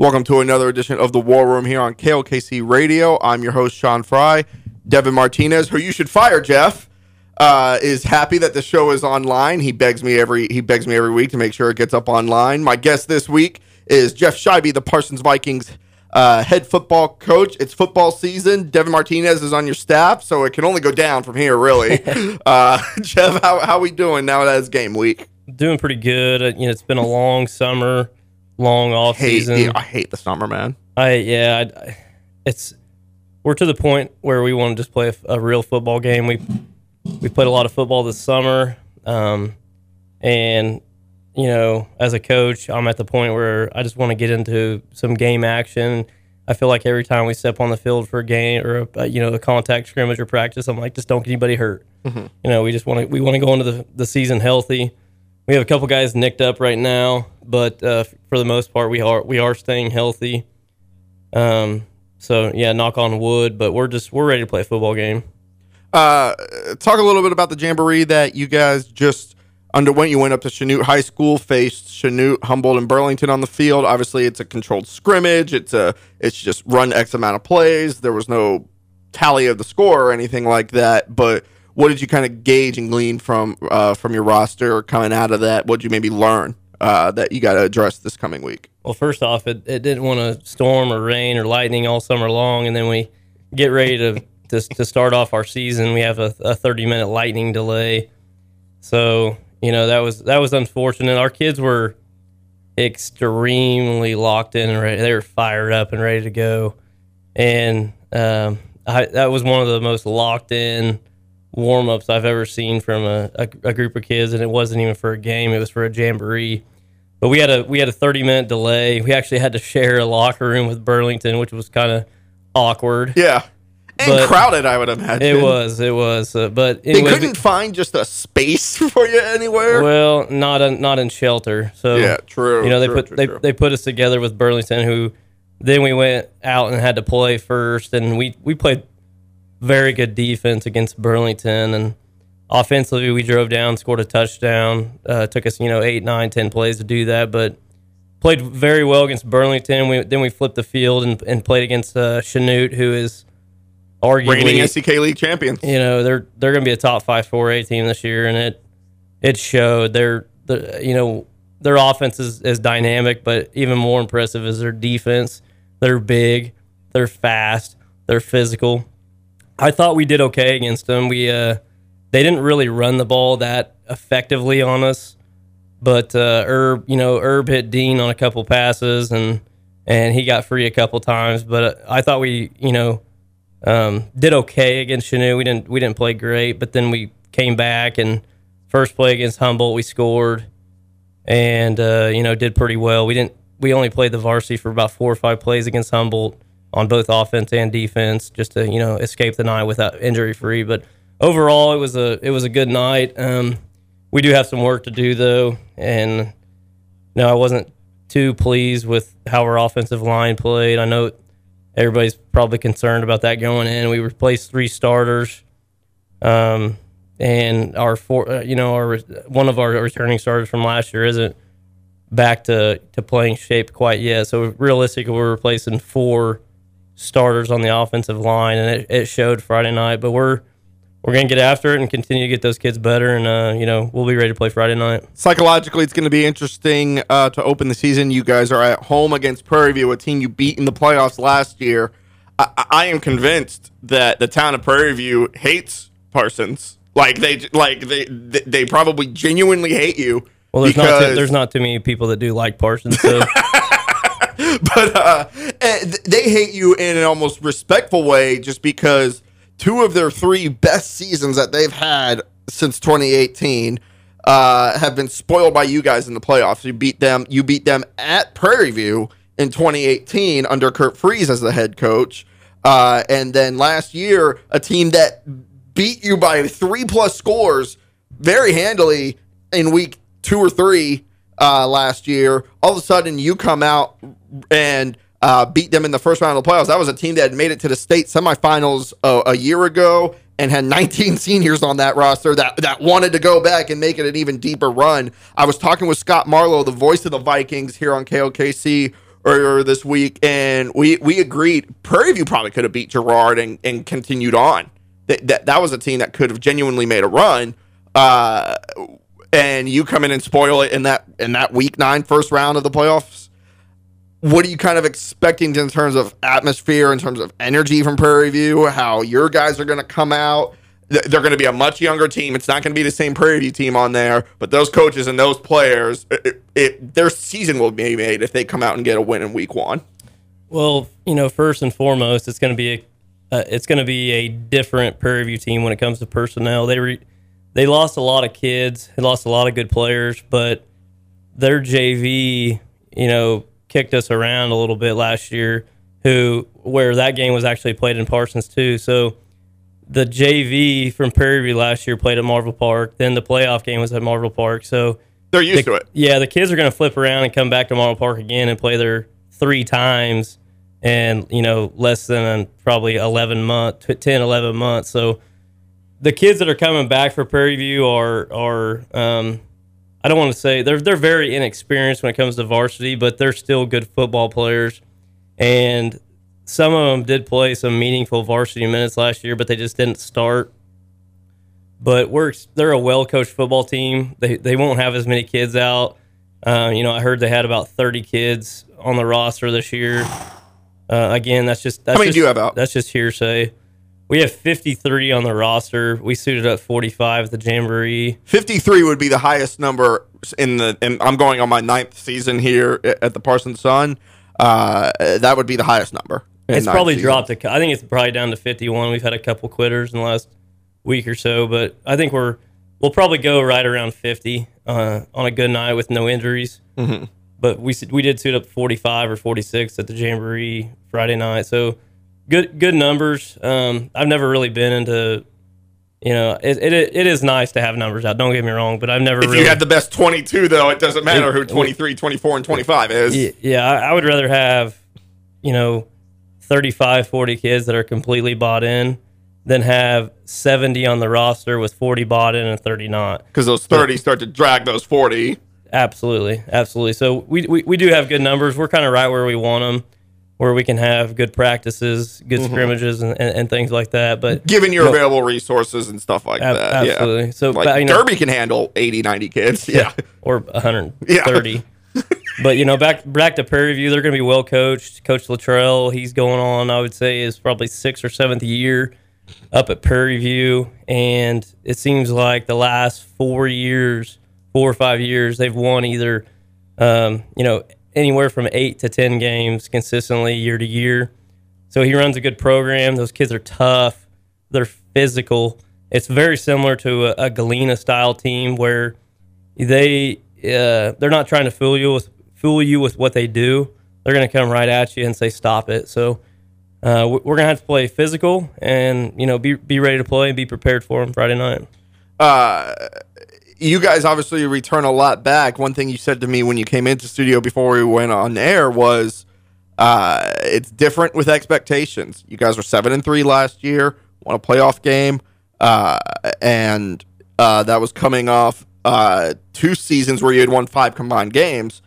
Welcome to another edition of the War Room here on KLKC Radio. I'm your host, Sean Fry. Devin Martinez, who you should fire, Jeff, uh, is happy that the show is online. He begs me every he begs me every week to make sure it gets up online. My guest this week is Jeff Scheibe, the Parsons Vikings uh, head football coach. It's football season. Devin Martinez is on your staff, so it can only go down from here, really. uh, Jeff, how how we doing now that it's game week? Doing pretty good. Uh, You know, it's been a long summer, long off Hate, season. yeah, I hate the summer, man. I yeah, I, it's we're to the point where we want to just play a, a real football game. We we played a lot of football this summer, um, and you know, as a coach, I'm at the point where I just want to get into some game action. I feel like every time we step on the field for a game or a, you know a contact scrimmage or practice, I'm like, just don't get anybody hurt. You know, we just want to we want to go into the, the season healthy. We have a couple guys nicked up right now, but uh, for the most part, we are we are staying healthy. Um, so yeah, knock on wood, but we're just we're ready to play a football game. Uh, talk a little bit about the jamboree that you guys just underwent. You went up to Chanute High School, faced Chanute, Humboldt, and Burlington on the field. Obviously, it's a controlled scrimmage. It's a it's just run X amount of plays. There was no tally of the score or anything like that. But what did you kind of gauge and glean from uh, from your roster coming out of that? What did you maybe learn uh, that you got to address this coming week? Well, first off, it, it didn't want to storm or rain or lightning all summer long, and then we get ready to to, to start off our season. We have a, a thirty minute lightning delay, so you know that was that was unfortunate. Our kids were extremely locked in and ready. They were fired up and ready to go, and um, I, that was one of the most locked in warm ups I've ever seen from a, a, a group of kids, and it wasn't even for a game; it was for a jamboree. But we had a we had a thirty minute delay. We actually had to share a locker room with Burlington, which was kind of awkward. Yeah, and But- crowded, I would imagine. It was, it was. Uh, but They couldn't find just a space for you anywhere. well, not in, not in shelter. So yeah, true. you know they true, put true, they, true. they put us together with Burlington, who then we went out and had to play first, and we we played very good defense against Burlington, and offensively we drove down, scored a touchdown. Uh, took us you know eight, nine, ten plays to do that, but played very well against Burlington. We then we flipped the field and, and played against uh, Chanute, who is arguably reigning SEK League champions. you know they're they're going to be a top five four A team this year, and it it showed. They're the you know their offense is, is dynamic, but even more impressive is their defense. They're big, they're fast, they're physical. I thought we did okay against them. We uh they didn't really run the ball that effectively on us, but uh, Herb you know Herb hit Dean on a couple passes and and he got free a couple times, but uh, I thought we you know um, did okay against Chanute. We didn't we didn't play great, but then we came back and first play against Humboldt we scored, and uh, you know did pretty well. We didn't we only played the varsity for about four or five plays against Humboldt on both offense and defense, just to you know escape the night without injury free. But overall, it was a it was a good night. Um, we do have some work to do though, and no, I wasn't too pleased with how our offensive line played. I know everybody's probably concerned about that going in. We replaced three starters, um, and our four, uh, you know, our one of our returning starters from last year isn't back to to playing shape quite yet. So realistically, we're replacing four starters on the offensive line, and it, it showed Friday night. But we're we're gonna get after it and continue to get those kids better, and uh, you know, we'll be ready to play Friday night. Psychologically, it's going to be interesting uh, to open the season. You guys are at home against Prairie View, a team you beat in the playoffs last year. I, I- am convinced that the town of Prairie View hates Parsons. Like they, like they, they probably genuinely hate you. Well, there's not too, there's not too many people that do like Parsons, so but uh, they hate you in an almost respectful way just because two of their three best seasons that they've had since 2018 uh, have been spoiled by you guys in the playoffs. You beat them. You beat them at Prairie View in 2018 under Kurt Freeze as the head coach, uh, and then last year a team that beat you by three plus scores very handily in week two or three uh, last year. All of a sudden, you come out and uh, beat them in the first round of the playoffs. That was a team that had made it to the state semifinals a year ago and had 19 seniors on that roster that, that wanted to go back and make it an even deeper run. I was talking with Scott Marlowe, the voice of the Vikings here on KLKC earlier this week, and we we agreed Prairie View probably could have beat Girard and, and continued on. That, that that was a team that could have genuinely made a run. Uh, and you come in and spoil it in that in that week nine first round of the playoffs. What are you kind of expecting in terms of atmosphere, in terms of energy from Prairie View? How your guys are going to come out? They're going to be a much younger team. It's not going to be the same Prairie View team on there, but those coaches and those players, it, it, their season will be made if they come out and get a win in week one. Well, you know, first and foremost, it's going to be a uh, it's going to be a different Prairie View team when it comes to personnel. They re- they lost a lot of kids, they lost a lot of good players, but their JV, you know, kicked us around a little bit last year. Who where that game was actually played in Parsons too. So the JV from Prairie View last year played at Marvel Park. Then the playoff game was at Marvel Park. So They're used the- to it. Yeah, the kids are going to flip around and come back to Marvel Park again and play there three times and, you know, less than probably 11 months, 10, 11 months. So the kids that are coming back for Prairie View are, are um, I don't want to say they're, they're very inexperienced when it comes to varsity, but they're still good football players. And some of them did play some meaningful varsity minutes last year, but they just didn't start but we're they're a well coached football team. They they won't have as many kids out. Uh, you know, I heard they had about thirty kids on the roster this year. Uh, again, that's just that's How many just, do you have out? That's just hearsay. We have fifty three on the roster. We suited up forty five at the jamboree. 53 would be the highest number in the and I'm going on my ninth season here at the Parsons Sun. Uh, that would be the highest number. It's probably dropped. A, I think it's probably down to fifty one. We've had a couple quitters in the last week or so, but I think we're we'll probably go right around fifty uh, on a good night with no injuries. Mm-hmm. But we we did suit up forty five or forty six at the jamboree Friday night, so good good numbers. Um, I've never really been into. You know, it, it it is nice to have numbers out. Don't get me wrong, but I've never If really. you had the best 22, though, it doesn't matter who It- 23, 24, and 25 is. Yeah, I, would rather have, you know, 35, 40 kids that are completely bought in than have 70 on the roster with 40 bought in and 30 not. Because those 30 start to drag those 40. Absolutely. Absolutely. So we, we, we do have good numbers. We're kind of right where we want them, where we can have good practices, good scrimmages, and, and, and things like that. But Given your No. available resources and stuff like ab- that. Yeah. absolutely. So, Like but, you know, Derby can handle 80, 90 kids. Yeah. or 130. but you know, back back to Prairie View, they're going to be well coached. Coach Luttrell, he's going on, I would say, is probably sixth or seventh year up at Prairie View, and it seems like the last four years, four or five years, they've won either, um, you know, anywhere from eight to ten games consistently year to year. So he runs a good program. Those kids are tough. They're physical. It's very similar to a, a Galena style team where they uh, they're not trying to fool you with fool you with what they do. They're going to come right at you and say stop it. So uh, we- we're going to have to play physical and you know be be ready to play and be prepared for them Friday night. Uh, you guys obviously return a lot back. One thing you said to me when you came into studio before we went on air was uh, it's different with expectations. You guys were seven and three last year, won a playoff game, uh, and uh, that was coming off uh, two seasons where you had won five combined games.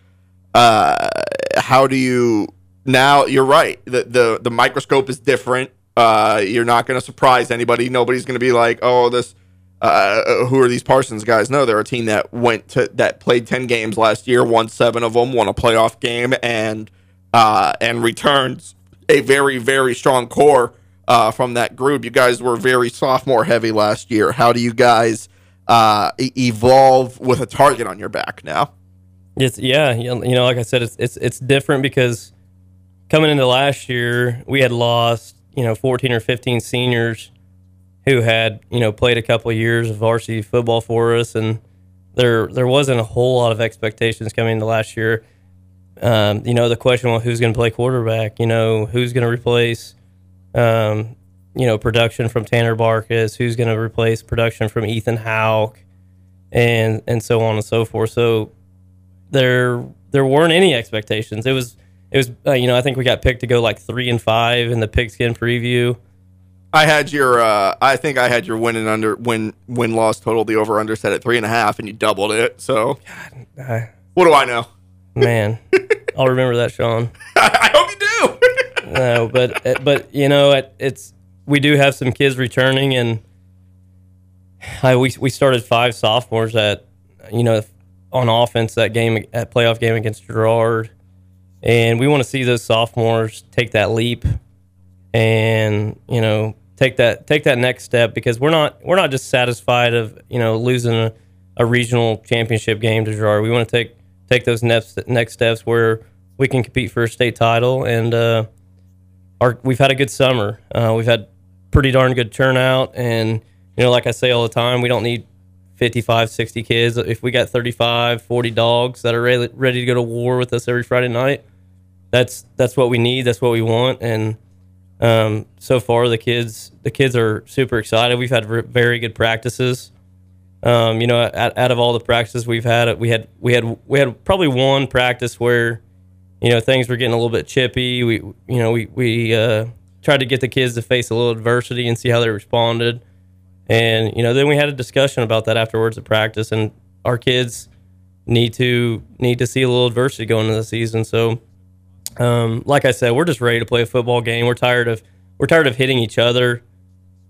Uh, how do you now? You're right. The the the microscope is different. Uh, you're not going to surprise anybody. Nobody's going to be like, oh, this uh, who are these Parsons guys? No, they're a team that went to that played ten games last year, won seven of them, won a playoff game, and uh, and returns a very very strong core uh, from that group. You guys were very sophomore heavy last year. How do you guys uh, evolve with a target on your back now? It's yeah, you know, like I said, it's it's it's different because coming into last year, we had lost you know 14 or 15 seniors who had you know played a couple of years of varsity football for us, and there there wasn't a whole lot of expectations coming into last year. Um, you know, the question was who's going to play quarterback. You know, who's going to replace um, you know production from Tanner Barkus, who's going to replace production from Ethan Hauk, and and so on and so forth. So there there weren't any expectations. It was it was uh, you know I think we got picked to go like three and five in the pigskin preview. I had your, uh, I think I had your win and under win win loss total the over under set at three and a half, and you doubled it. So I, what do I know? Man, I'll remember that, Sean. I hope you do. no, but but you know, it, it's we do have some kids returning, and I, we we started five sophomores at you know on offense that game at playoff game against Girard, and we want to see those sophomores take that leap, and you know take that take that next step because we're not we're not just satisfied of you know losing a, a regional championship game to Girard. We want to take take those next next steps where we can compete for a state title, and uh, our we've had a good summer. Uh, we've had pretty darn good turnout, and you know, like I say all the time, we don't need 55, 60 kids. If we got 35, 40 dogs that are ready, ready to go to war with us every Friday night, that's that's what we need. That's what we want. And um, so far, the kids the kids are super excited. We've had very good practices. Um, you know, out, out, of all the practices we've had, we had we had we had probably one practice where, you know, things were getting a little bit chippy. We you know we we uh, tried to get the kids to face a little adversity and see how they responded. And you know, then we had a discussion about that afterwards at practice, and our kids need to need to see a little adversity going into the season. So, um, like I said, we're just ready to play a football game. We're tired of we're tired of hitting each other,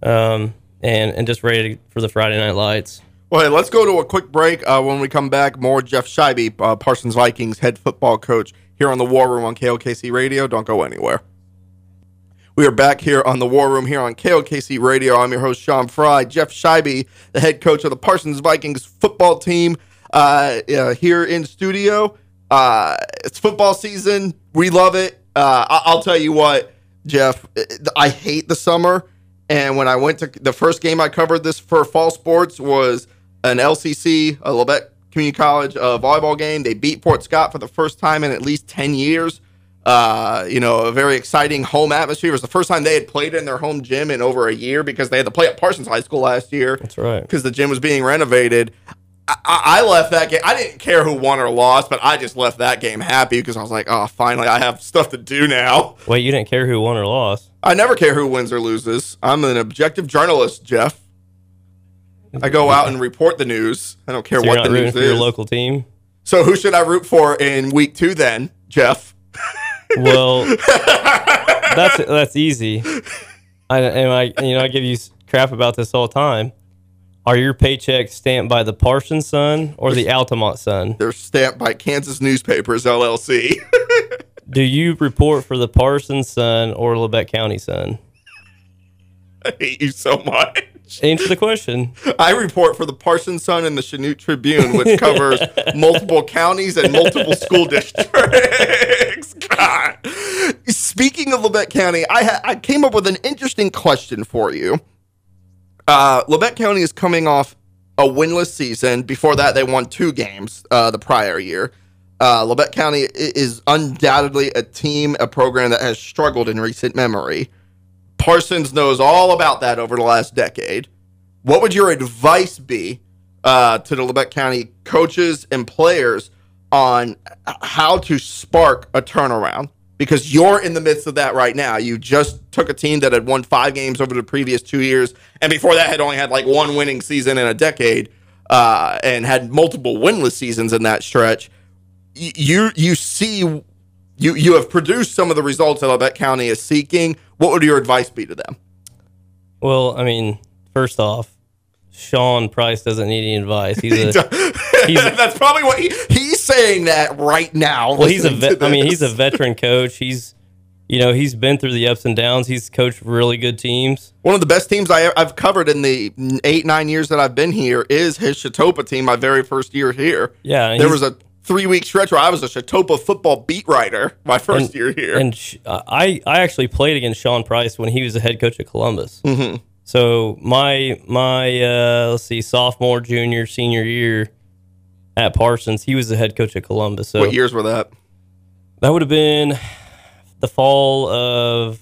um, and and just ready to, for the Friday night lights. Well, hey, let's go to a quick break. Uh, when we come back, more Jeff Scheibe, uh, Parsons Vikings head football coach, here on the War Room on KLKC Radio. Don't go anywhere. We are back here on the War Room here on KLKC Radio. I'm your host, Sean Fry. Jeff Scheibe, the head coach of the Parsons Vikings football team, uh, uh, here in studio. Uh, it's football season. We love it. Uh, I- will tell you what, Jeff, I hate the summer. And when I went to the first game I covered this for fall sports was an LCC, a Labette Community College uh, volleyball game. They beat Fort Scott for the first time in at least 10 years uh, you know, a very exciting home atmosphere. It was the first time they had played in their home gym in over a year because they had to play at Parsons High School last year. That's right. Because the gym was being renovated. I, I, left that game. I didn't care who won or lost, but I just left that game happy because I was like, oh, finally, I have stuff to do now. Wait, you didn't care who won or lost? I never care who wins or loses. I'm an objective journalist, Jeff. I go out and report the news. I don't care so what the news is. Your local team. So who should I root for in week two then, Jeff? Well, that's that's easy. I and I you know I give you crap about this all the time. Are your paychecks stamped by the Parsons Sun or the Altamont Sun? They're stamped by Kansas Newspapers LLC. Do you report for the Parsons Sun or Labette County Sun? I hate you so much. Answer the question. I report for the Parsons Sun and the Chanute Tribune, which covers multiple counties and multiple school districts. God. Speaking of Labette County, I, ha- I came up with an interesting question for you. Uh, County is coming off a winless season. Before that, they won two games uh, the prior year. Uh, County is undoubtedly a team, a program that has struggled in recent memory. Parsons knows all about that over the last decade. What would your advice be uh, to the Labette County coaches and players on how to spark a turnaround? Because you're in the midst of that right now. You just took a team that had won five games over the previous two years, and before that had only had like one winning season in a decade, uh, and had multiple winless seasons in that stretch. You you see you you have produced some of the results that Labette County is seeking. What would your advice be to them? Well, I mean, first off, Sean Price doesn't need any advice. He's a he's that's probably what he, he's saying that right now. Well, he's a vet, I mean, he's a veteran coach. He's you know he's been through the ups and downs. He's coached really good teams. One of the best teams I, have covered in the eight nine years that I've been here is his Chetopa team. My very first year here. Yeah, there was a three week stretch where I was a Chetopa football beat writer my first and, year here. And sh- I I actually played against Sean Price when he was the head coach at Columbus. Mm-hmm. So my my uh, let's see sophomore, junior, senior year at Parsons, he was the head coach at Columbus. So what years were that? That would have been the fall of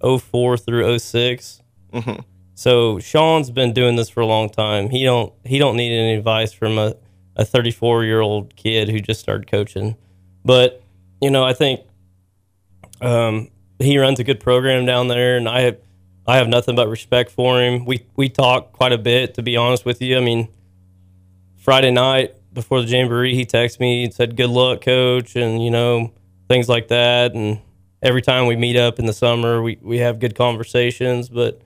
04 through 6 mm-hmm. So Sean's been doing this for a long time. He don't he don't need any advice from a a 34 year old kid who just started coaching. But you know, I think um, he runs a good program down there, and I have I have nothing but respect for him. We we talk quite a bit, to be honest with you. I mean, Friday night before the jamboree, he texted me and said, "Good luck, coach," and you know things like that. And every time we meet up in the summer, we, we have good conversations. But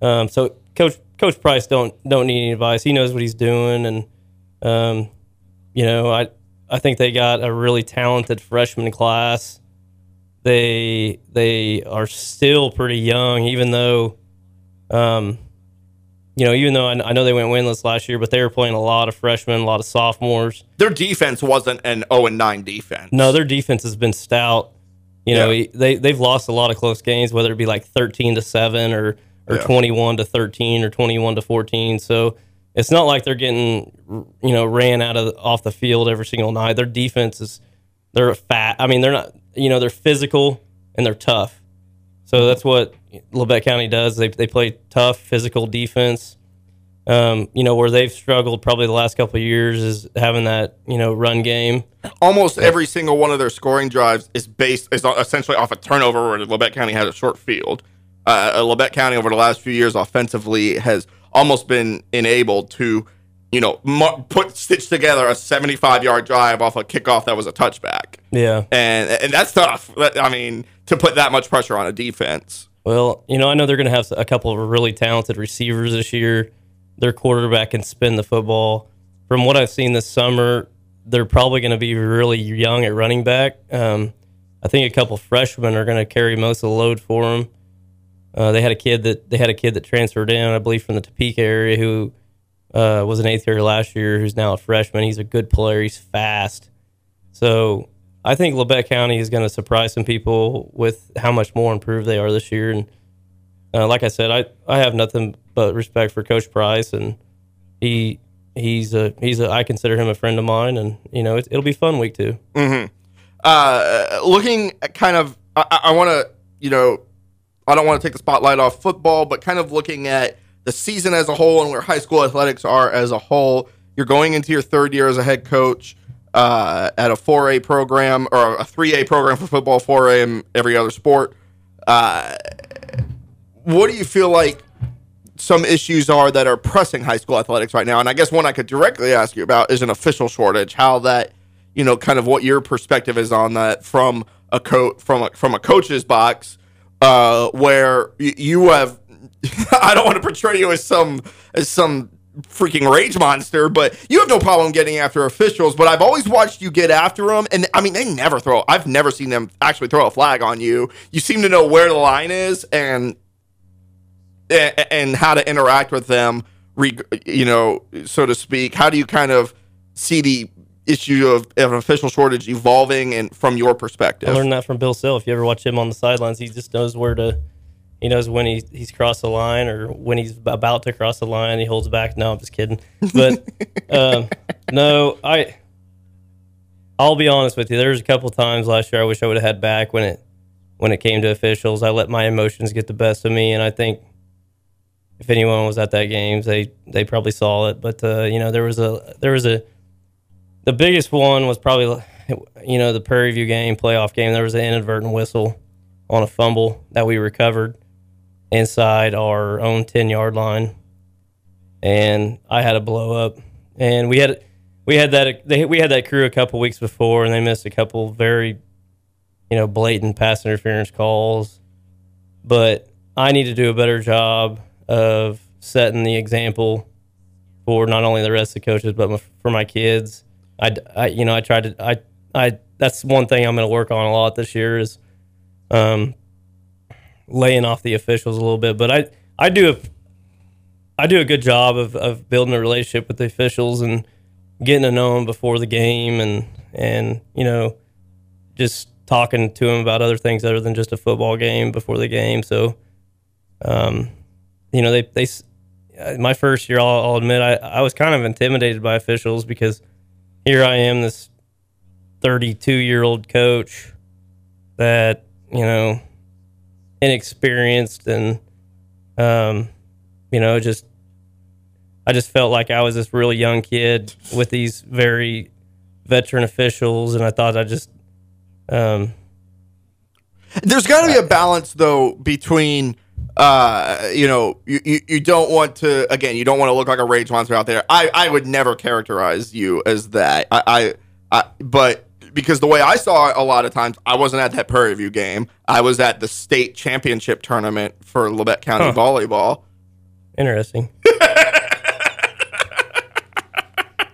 um, so coach Coach Price don't don't need any advice. He knows what he's doing, and um, you know I I think they got a really talented freshman class. They they are still pretty young, even though, um, you know, even though I, I know they went winless last year, but they were playing a lot of freshmen, a lot of sophomores. Their defense wasn't an 0 and 9 defense. No, their defense has been stout. You know, Yeah. they they've lost a lot of close games, whether it be like thirteen to seven or or Yeah. twenty one to thirteen or twenty one to fourteen. So it's not like they're getting you know ran out of off the field every single night. Their defense is they're fat. I mean, they're not you know they're physical and they're tough. So that's what Labette County does. They they play tough physical defense. Um, you know where they've struggled probably the last couple of years is having that you know run game. Almost every single one of their scoring drives is based is essentially off a turnover where Labette County had a short field. Uh, Labette County over the last few years offensively has almost been enabled to, you know, mu- put stitch together a 75 yard drive off a kickoff that was a touchback, Yeah. and and that's tough. I mean, to put that much pressure on a defense. Well, you know, I know they're going to have a couple of really talented receivers this year. Their quarterback can spin the football. From what I've seen this summer, they're probably going to be really young at running back. Um, I think a couple freshmen are going to carry most of the load for them. Uh, they had a kid that they had a kid that transferred in, I believe, from the Topeka area who uh, was an eighth year last year, who's now a freshman. He's a good player. He's fast. So I think Labette County is going to surprise some people with how much more improved they are this year. And uh, like I said, I, I have nothing but respect for Coach Price, and he he's a he's a I consider him a friend of mine, and you know it, it'll be fun week two. uh, looking at kind of, I, I want to, you know, I don't want to take the spotlight off football, but kind of looking at the season as a whole and where high school athletics are as a whole. You're going into your third year as a head coach uh, at a 4A program or a 3A program for football, 4A and every other sport. Uh, what do you feel like some issues are that are pressing high school athletics right now? And I guess one I could directly ask you about is an official shortage. How that, you know, kind of what your perspective is on that from a coach from a, from a coach's box, uh, where y- you have. I don't want to portray you as some as some freaking rage monster, but you have no problem getting after officials. But I've always watched you get after them, and I mean, they never throw. I've never seen them actually throw a flag on you. You seem to know where the line is, and and how to interact with them, you know, so to speak. How do you kind of see the issue of, of official shortage evolving, and from your perspective? I learned that from Bill Sill. If you ever watch him on the sidelines, he just knows where to. He knows when he, he's crossed the line or when he's about to cross the line. He holds back. No, I'm just kidding. But um, no, I. I'll be honest with you. There was a couple times last year I wish I would have had back when it when it came to officials. I let my emotions get the best of me, and I think if anyone was at that game, they they probably saw it. But uh, you know, there was a there was a the biggest one was probably you know the Prairie View game, playoff game. There was an inadvertent whistle on a fumble that we recovered inside our own ten yard line, and I had a blow up, and we had we had that they, we had that crew a couple weeks before, and they missed a couple very you know blatant pass interference calls, but I need to do a better job of setting the example for not only the rest of the coaches but my, for my kids. I, I you know I tried to I I that's one thing I'm going to work on a lot this year is um laying off the officials a little bit, but I I do a I do a good job of, of building a relationship with the officials and getting to know them before the game and and you know just talking to them about other things other than just a football game before the game. So, um, you know, they they uh, my first year, I'll, I'll admit, I, I was kind of intimidated by officials because here I am, this 32 year old coach that you know inexperienced and um, you know just I just felt like I was this really young kid with these very veteran officials, and I thought I just um, There's got to be a balance though between uh, you know, you, you, you don't want to, again, you don't want to look like a rage monster out there. I, I would never characterize you as that. I, I, I, but because the way I saw it a lot of times, I wasn't at that Prairie View game. I was at the state championship tournament for Labette County Huh. volleyball. Interesting.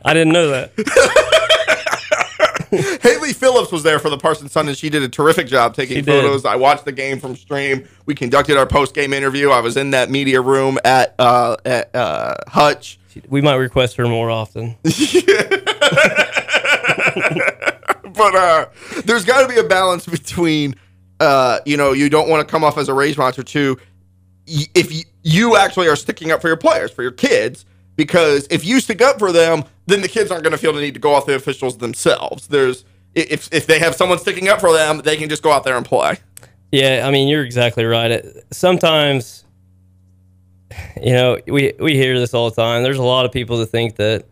I didn't know that. Haley Phillips was there for the Parsons Sun, and she did a terrific job taking photos. I watched the game from stream. We conducted our post game interview. I was in that media room at uh, at uh, Hutch. We might request her more often. but uh, there's got to be a balance between, uh, you know, you don't want to come off as a rage monster too. If y- you actually are sticking up for your players, for your kids, because if you stick up for them, then the kids aren't going to feel the need to go off the officials themselves. There's if if they have someone sticking up for them, they can just go out there and play. Yeah, I mean, you're exactly right. Sometimes, you know, we we hear this all the time. There's a lot of people that think that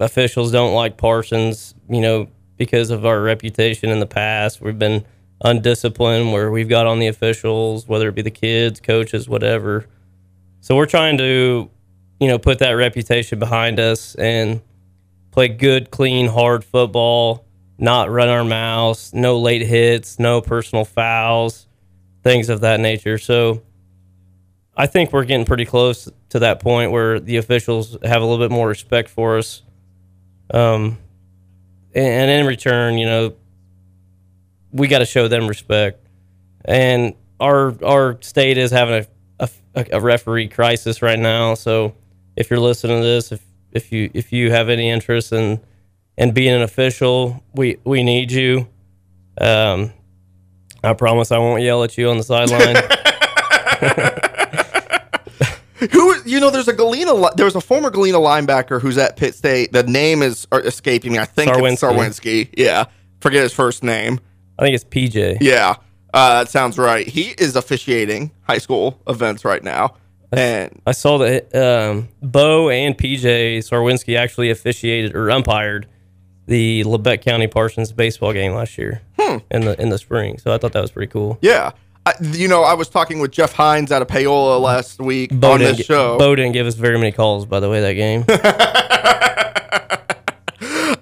officials don't like Parsons, you know, because of our reputation in the past. We've been undisciplined, where we've got on the officials, whether it be the kids, coaches, whatever. So we're trying to, you know, put that reputation behind us and play good, clean, hard football, not run our mouths, no late hits, no personal fouls, things of that nature. So I think we're getting pretty close to that point where the officials have a little bit more respect for us. Um, and, in return, you know, we got to show them respect. And our our state is having a, a, a referee crisis right now. So if you're listening to this, if if you if you have any interest in in being an official, we we need you. Um, I promise I won't yell at you on the sideline. Who you know? There's a Galena. There was a former Galena linebacker who's at Pitt State. The name is escaping me. I think it's Sarwinski. Sarwinski. Yeah, forget his first name. I think it's PJ. Yeah, uh, that sounds right. He is officiating high school events right now, and I saw that um, Bo and PJ Sarwinski actually officiated or umpired the Labette County Parsons baseball game last year hmm. in the in the spring. So I thought that was pretty cool. yeah, I, you know, I was talking with Jeff Hines out of Paola last week Bo on this show. Bo didn't give us very many calls, by the way, that game.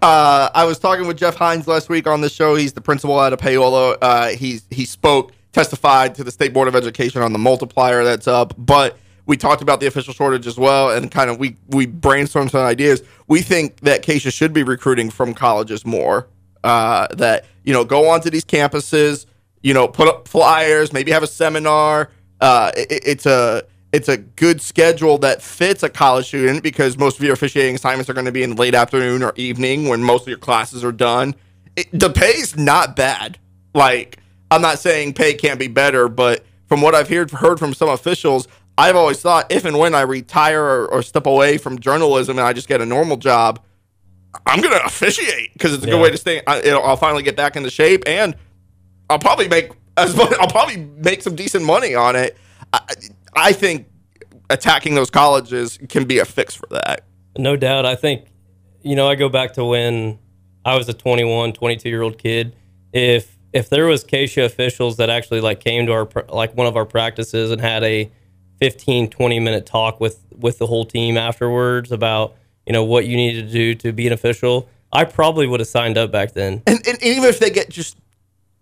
Uh, I was talking with Jeff Hines last week on the show. He's the principal out of Paola. Uh, he's he spoke, testified to the state board of education on the multiplier that's up. But we talked about the official shortage as well, and kind of we we brainstormed some ideas. We think that KSHSAA should be recruiting from colleges more. Uh, that you know go onto these campuses, you know, put up flyers, maybe have a seminar. Uh, it- it's a it's a good schedule that fits a college student because most of your officiating assignments are going to be in late afternoon or evening when most of your classes are done. It, the pay's not bad. Like I'm not saying pay can't be better, but from what I've heard heard from some officials, I've always thought if and when I retire or, or step away from journalism and I just get a normal job, I'm gonna officiate because it's a good way to stay. I, it'll, I'll finally get back into shape, and I'll probably make as. I'll probably make some decent money on it. I, I think attacking those colleges can be a fix for that. No doubt. I think, you know, I go back to when I was a 21, 22 year old kid. If if there was KSHSAA officials that actually like came to our like one of our practices and had a 15, 20 minute talk with with the whole team afterwards about you know what you need to do to be an official, I probably would have signed up back then. And, and even if they get just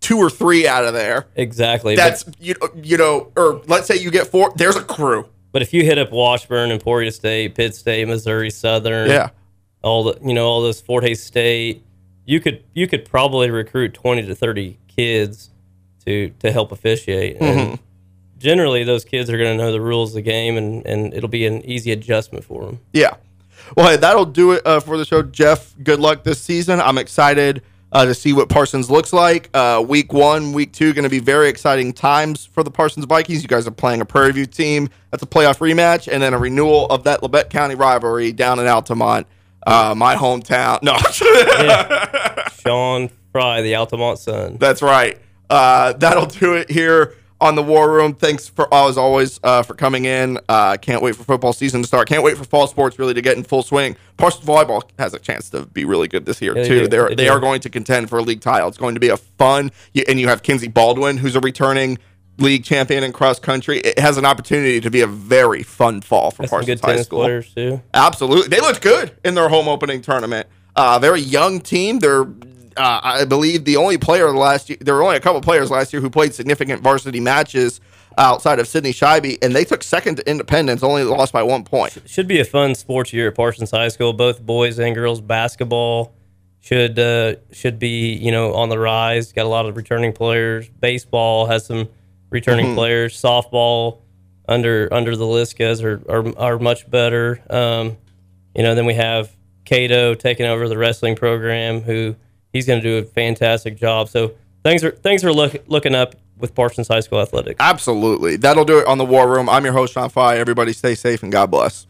two or three out of there, Exactly. that's but, you you know, or let's say you get four. There's a crew. but if you hit up Washburn, Emporia State, Pitt State, Missouri Southern, Yeah. all the you know all those Fort Hays State, you could you could probably recruit twenty to thirty kids to to help officiate. And generally, those kids are going to know the rules of the game, and and it'll be an easy adjustment for them. Yeah. Well, hey, that'll do it uh, for the show. Jeff, good luck this season. I'm excited uh, to see what Parsons looks like. Uh, week one, week two, going to be very exciting times for the Parsons Vikings. You guys are playing a Prairie View team. That's a playoff rematch, and then a renewal of that Labette County rivalry down in Altamont, uh, my hometown. No, Sean Fry, the Altamont Sun. that's right. Uh, that'll do it here on the War Room. Thanks for as always uh, for coming in. Uh, can't wait for football season to start. Can't wait for fall sports really to get in full swing. Parsons volleyball has a chance to be really good this year Yeah, too. They they are going to contend for a league title. It's going to be a fun. And you have Kinsey Baldwin, who's a returning league champion in cross country. It has an opportunity to be a very fun fall for some Parsons High School. too. Absolutely, they looked good in their home opening tournament. Uh, very young team. They're, uh, I believe, the only player last year. There were only a couple players last year who played significant varsity matches outside of Sydney Scheibe, and they took second to Independence, only lost by one point. Should be a fun sports year at Parsons High School. Both boys and girls basketball should uh, should be you know on the rise. Got a lot of returning players. Baseball has some returning players. Softball under under the Liskas are are, are much better. Um, you know, then we have Cato taking over the wrestling program, who he's going to do a fantastic job. So things are things are look, looking up with Parsons High School athletics. Absolutely, that'll do it on the War Room. I'm your host Sean Fry. Everybody, stay safe and God bless.